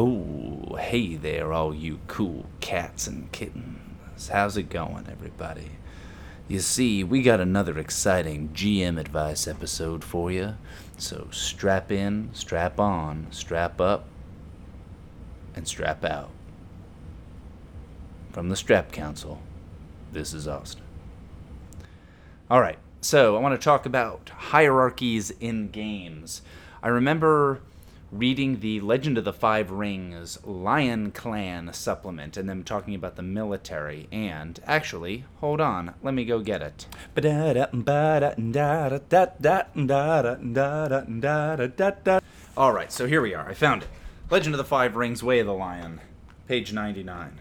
Oh, hey there, all you cool cats and kittens. How's it going, everybody? You see, we got another exciting GM advice episode for you. So strap in, strap on, strap up, and strap out. From the Strap Council, this is Austin. All right, so I want to talk about hierarchies in games. I remember reading the Legend of the Five Rings Lion Clan supplement and them talking about the military. And actually, hold on, let me go get it. All right, so here we are. I found it. Legend of the Five Rings Way of the Lion, page 99.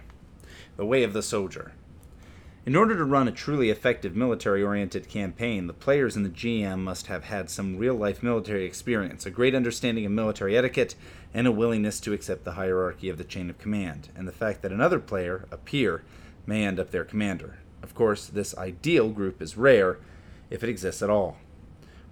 The Way of the Soldier. In order to run a truly effective military oriented campaign, the players and the GM must have had some real life military experience, a great understanding of military etiquette, and a willingness to accept the hierarchy of the chain of command, and the fact that another player, a peer, may end up their commander. Of course, this ideal group is rare, if it exists at all.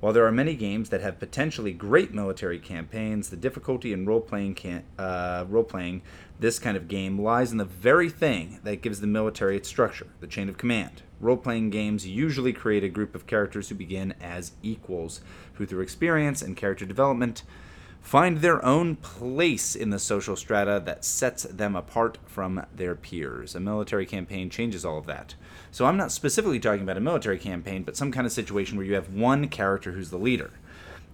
While there are many games that have potentially great military campaigns, the difficulty in role-playing uh, role-playing this kind of game lies in the very thing that gives the military its structure, the chain of command. Role-playing games usually create a group of characters who begin as equals, who through experience and character development find their own place in the social strata that sets them apart from their peers. A military campaign changes all of that. So I'm not specifically talking about a military campaign, but some kind of situation where you have one character who's the leader.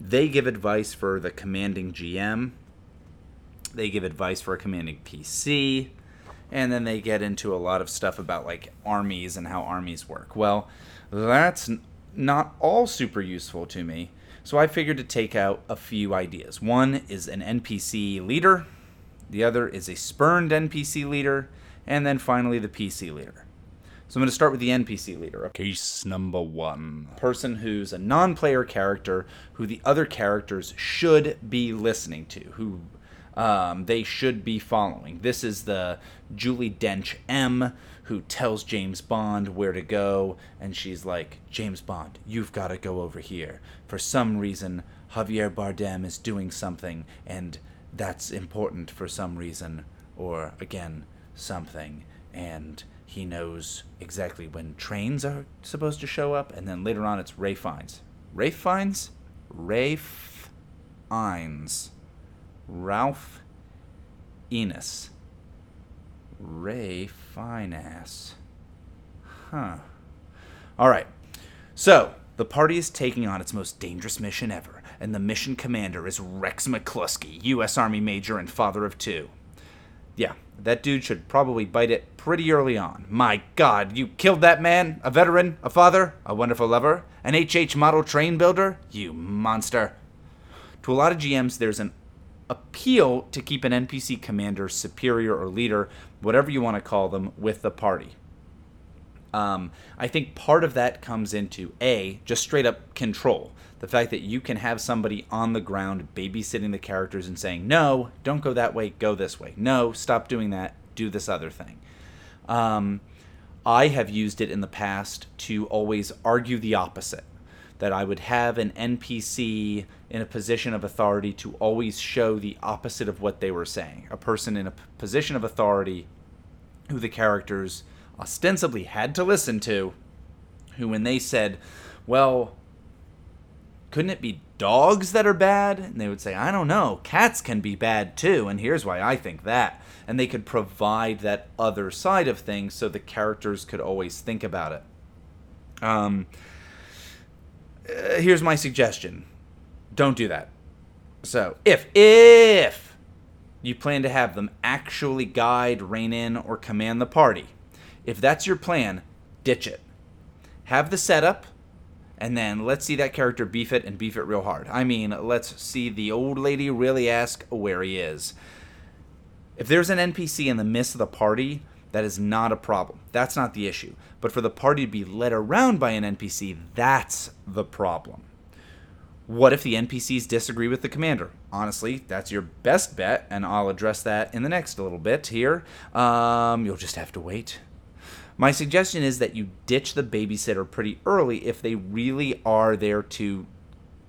They give advice for the commanding GM, they give advice for a commanding PC, and then they get into a lot of stuff about like armies and how armies work. Well, that's not all super useful to me so I figured to take out a few ideas. One is an NPC leader, the other is a spurned NPC leader, and then finally the PC leader. So I'm going to start with the NPC leader. Case number one. Person who's a non player character who the other characters should be listening to, who um, they should be following. This is the Julie Dench M who tells James Bond where to go, and she's like, James Bond, you've got to go over here. For some reason, Javier Bardem is doing something, and that's important for some reason, or again, something, and he knows exactly when trains are supposed to show up, and then later on it's Ray Fiennes. Ray Fiennes. Ralph Enos. Ray Fiennes. Huh. All right. So, the party is taking on its most dangerous mission ever, and the mission commander is Rex McCluskey, U.S. Army Major and father of two. Yeah, that dude should probably bite it pretty early on. My god, you killed that man? A veteran? A father? A wonderful lover? An HH model train builder? You monster. To a lot of GMs, there's an appeal to keep an NPC commander, superior, or leader, whatever you want to call them, with the party. Um, I think part of that comes into A, just straight up control. The fact that you can have somebody on the ground babysitting the characters and saying, no, don't go that way, go this way. No, stop doing that, do this other thing. Um, I have used it in the past to always argue the opposite that I would have an NPC in a position of authority to always show the opposite of what they were saying. A person in a position of authority who the characters ostensibly had to listen to, who, when they said, Well, couldn't it be dogs that are bad? And they would say, I don't know. Cats can be bad too, and here's why I think that. And they could provide that other side of things so the characters could always think about it. Um, uh, here's my suggestion. Don't do that. So if if you plan to have them actually guide rein in or command the party if that's your plan ditch it. Have the setup and then let's see that character beef it and beef it real hard. I mean let's see the old lady really ask where he is. If there's an npc in the midst of the party that is not a problem. That's not the issue. But for the party to be led around by an NPC, that's the problem. What if the NPCs disagree with the commander? Honestly, that's your best bet, and I'll address that in the next little bit here. Um, you'll just have to wait. My suggestion is that you ditch the babysitter pretty early if they really are there to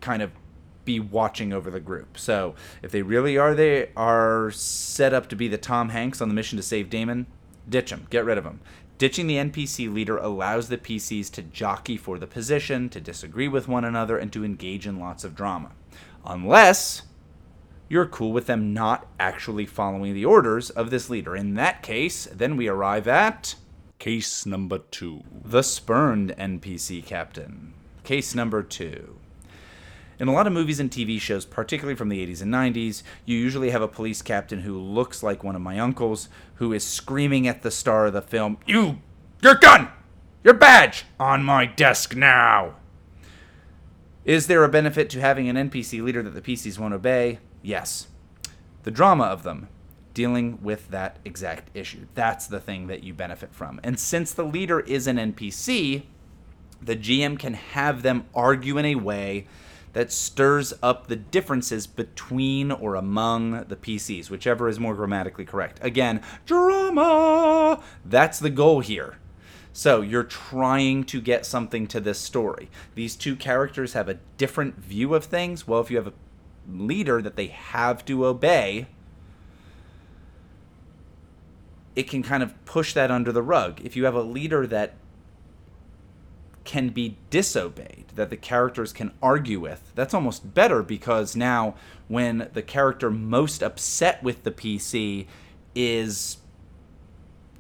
kind of be watching over the group. So if they really are they are set up to be the Tom Hanks on the mission to save Damon, ditch them, get rid of them. Ditching the NPC leader allows the PCs to jockey for the position, to disagree with one another, and to engage in lots of drama. Unless you're cool with them not actually following the orders of this leader. In that case, then we arrive at Case number two. the spurned NPC captain. Case number two. In a lot of movies and TV shows, particularly from the 80s and 90s, you usually have a police captain who looks like one of my uncles, who is screaming at the star of the film, You, your gun, your badge, on my desk now. Is there a benefit to having an NPC leader that the PCs won't obey? Yes. The drama of them, dealing with that exact issue. That's the thing that you benefit from. And since the leader is an NPC, the GM can have them argue in a way that stirs up the differences between or among the PCs, whichever is more grammatically correct. Again, drama! That's the goal here. So you're trying to get something to this story. These two characters have a different view of things. Well, if you have a leader that they have to obey, it can kind of push that under the rug. If you have a leader that can be disobeyed, that the characters can argue with, that's almost better because now when the character most upset with the PC is.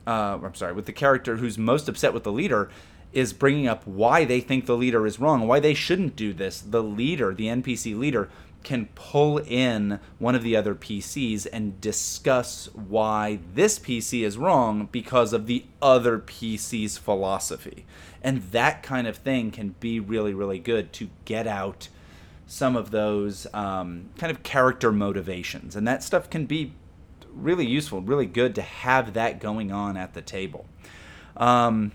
Uh, I'm sorry, with the character who's most upset with the leader is bringing up why they think the leader is wrong, why they shouldn't do this. The leader, the NPC leader, can pull in one of the other PCs and discuss why this PC is wrong because of the other PC's philosophy. And that kind of thing can be really, really good to get out some of those um, kind of character motivations. And that stuff can be really useful, really good to have that going on at the table. Um,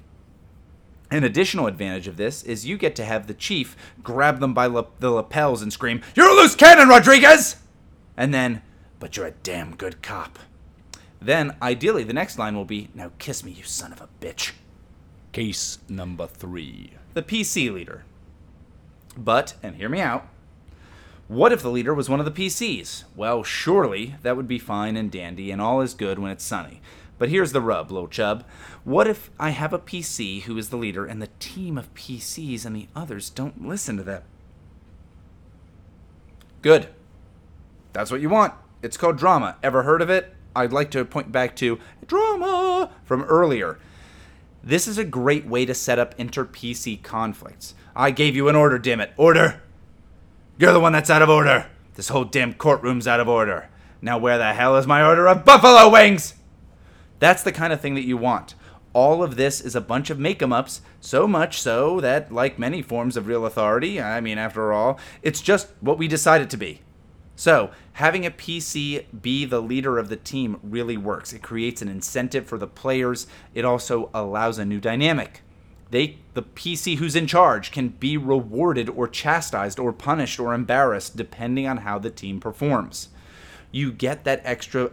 an additional advantage of this is you get to have the chief grab them by la- the lapels and scream, You're a loose cannon, Rodriguez! And then, But you're a damn good cop. Then, ideally, the next line will be, Now kiss me, you son of a bitch. Case number three. The PC leader. But, and hear me out, what if the leader was one of the PCs? Well, surely that would be fine and dandy and all is good when it's sunny. But here's the rub, little chub. What if I have a PC who is the leader and the team of PCs and the others don't listen to them? Good. That's what you want. It's called drama. Ever heard of it? I'd like to point back to drama from earlier. This is a great way to set up inter PC conflicts. I gave you an order, damn it. Order! You're the one that's out of order. This whole damn courtroom's out of order. Now, where the hell is my order of buffalo wings? That's the kind of thing that you want. All of this is a bunch of make em ups, so much so that, like many forms of real authority, I mean, after all, it's just what we decide it to be. So, having a PC be the leader of the team really works. It creates an incentive for the players. It also allows a new dynamic. They the PC who's in charge can be rewarded or chastised or punished or embarrassed depending on how the team performs. You get that extra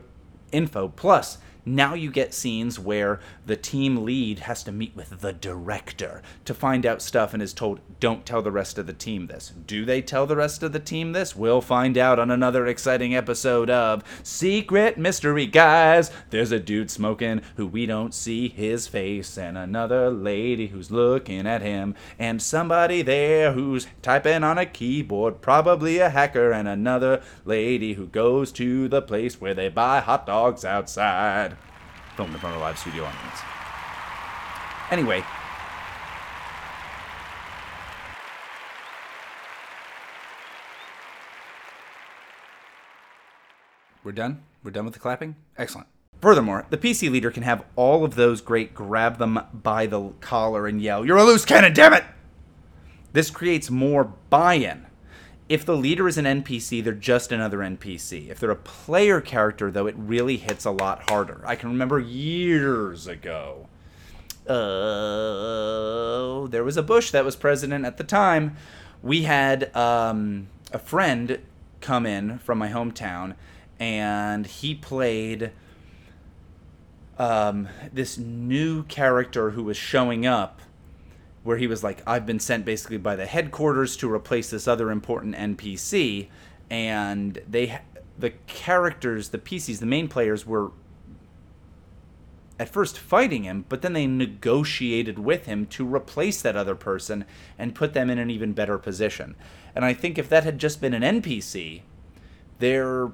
info plus now you get scenes where the team lead has to meet with the director to find out stuff and is told, don't tell the rest of the team this. Do they tell the rest of the team this? We'll find out on another exciting episode of Secret Mystery Guys. There's a dude smoking who we don't see his face, and another lady who's looking at him, and somebody there who's typing on a keyboard, probably a hacker, and another lady who goes to the place where they buy hot dogs outside filmed in front of a live studio audience. Anyway, we're done. We're done with the clapping. Excellent. Furthermore, the PC leader can have all of those great grab them by the collar and yell, "You're a loose cannon, damn it!" This creates more buy-in if the leader is an NPC, they're just another NPC. If they're a player character, though, it really hits a lot harder. I can remember years ago. Uh, there was a Bush that was president at the time. We had um, a friend come in from my hometown, and he played um, this new character who was showing up where he was like, I've been sent basically by the headquarters to replace this other important NPC, and they, the characters, the PCs, the main players were at first fighting him, but then they negotiated with him to replace that other person and put them in an even better position. And I think if that had just been an NPC, their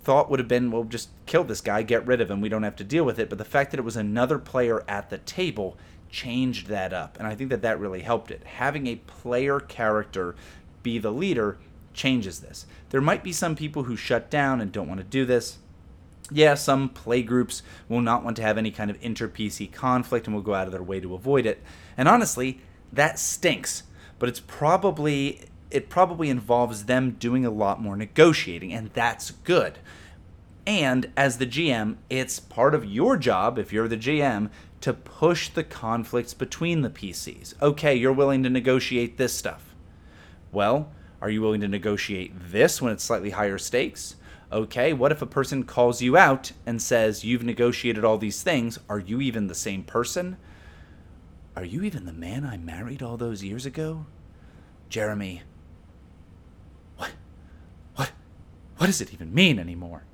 thought would have been, well, just kill this guy, get rid of him, we don't have to deal with it. But the fact that it was another player at the table changed that up. And I think that that really helped it. Having a player character be the leader changes this. There might be some people who shut down and don't want to do this yeah, some play groups will not want to have any kind of inter PC conflict and will go out of their way to avoid it. And honestly, that stinks. But it's probably it probably involves them doing a lot more negotiating, and that's good. And as the GM, it's part of your job, if you're the GM, to push the conflicts between the PCs. Okay, you're willing to negotiate this stuff. Well, are you willing to negotiate this when it's slightly higher stakes? okay, what if a person calls you out and says, You've negotiated all these things? Are you even the same person? Are you even the man I married all those years ago? Jeremy, what? What? What does it even mean anymore?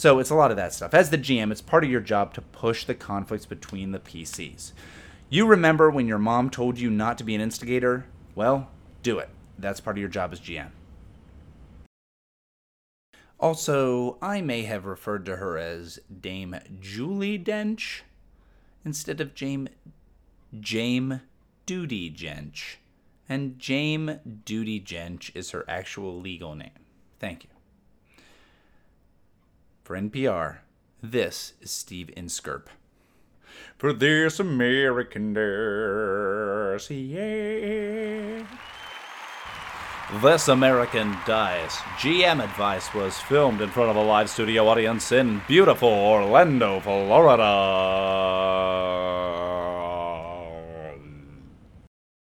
So it's a lot of that stuff. As the GM, it's part of your job to push the conflicts between the PCs. You remember when your mom told you not to be an instigator? Well, do it. That's part of your job as GM. Also, I may have referred to her as Dame Julie Dench instead of Jame Jame Duty Gench. And Jame Duty Gench is her actual legal name. Thank you. For NPR, this is Steve Inskeep. For this American dossier. This American Dice GM Advice was filmed in front of a live studio audience in beautiful Orlando, Florida.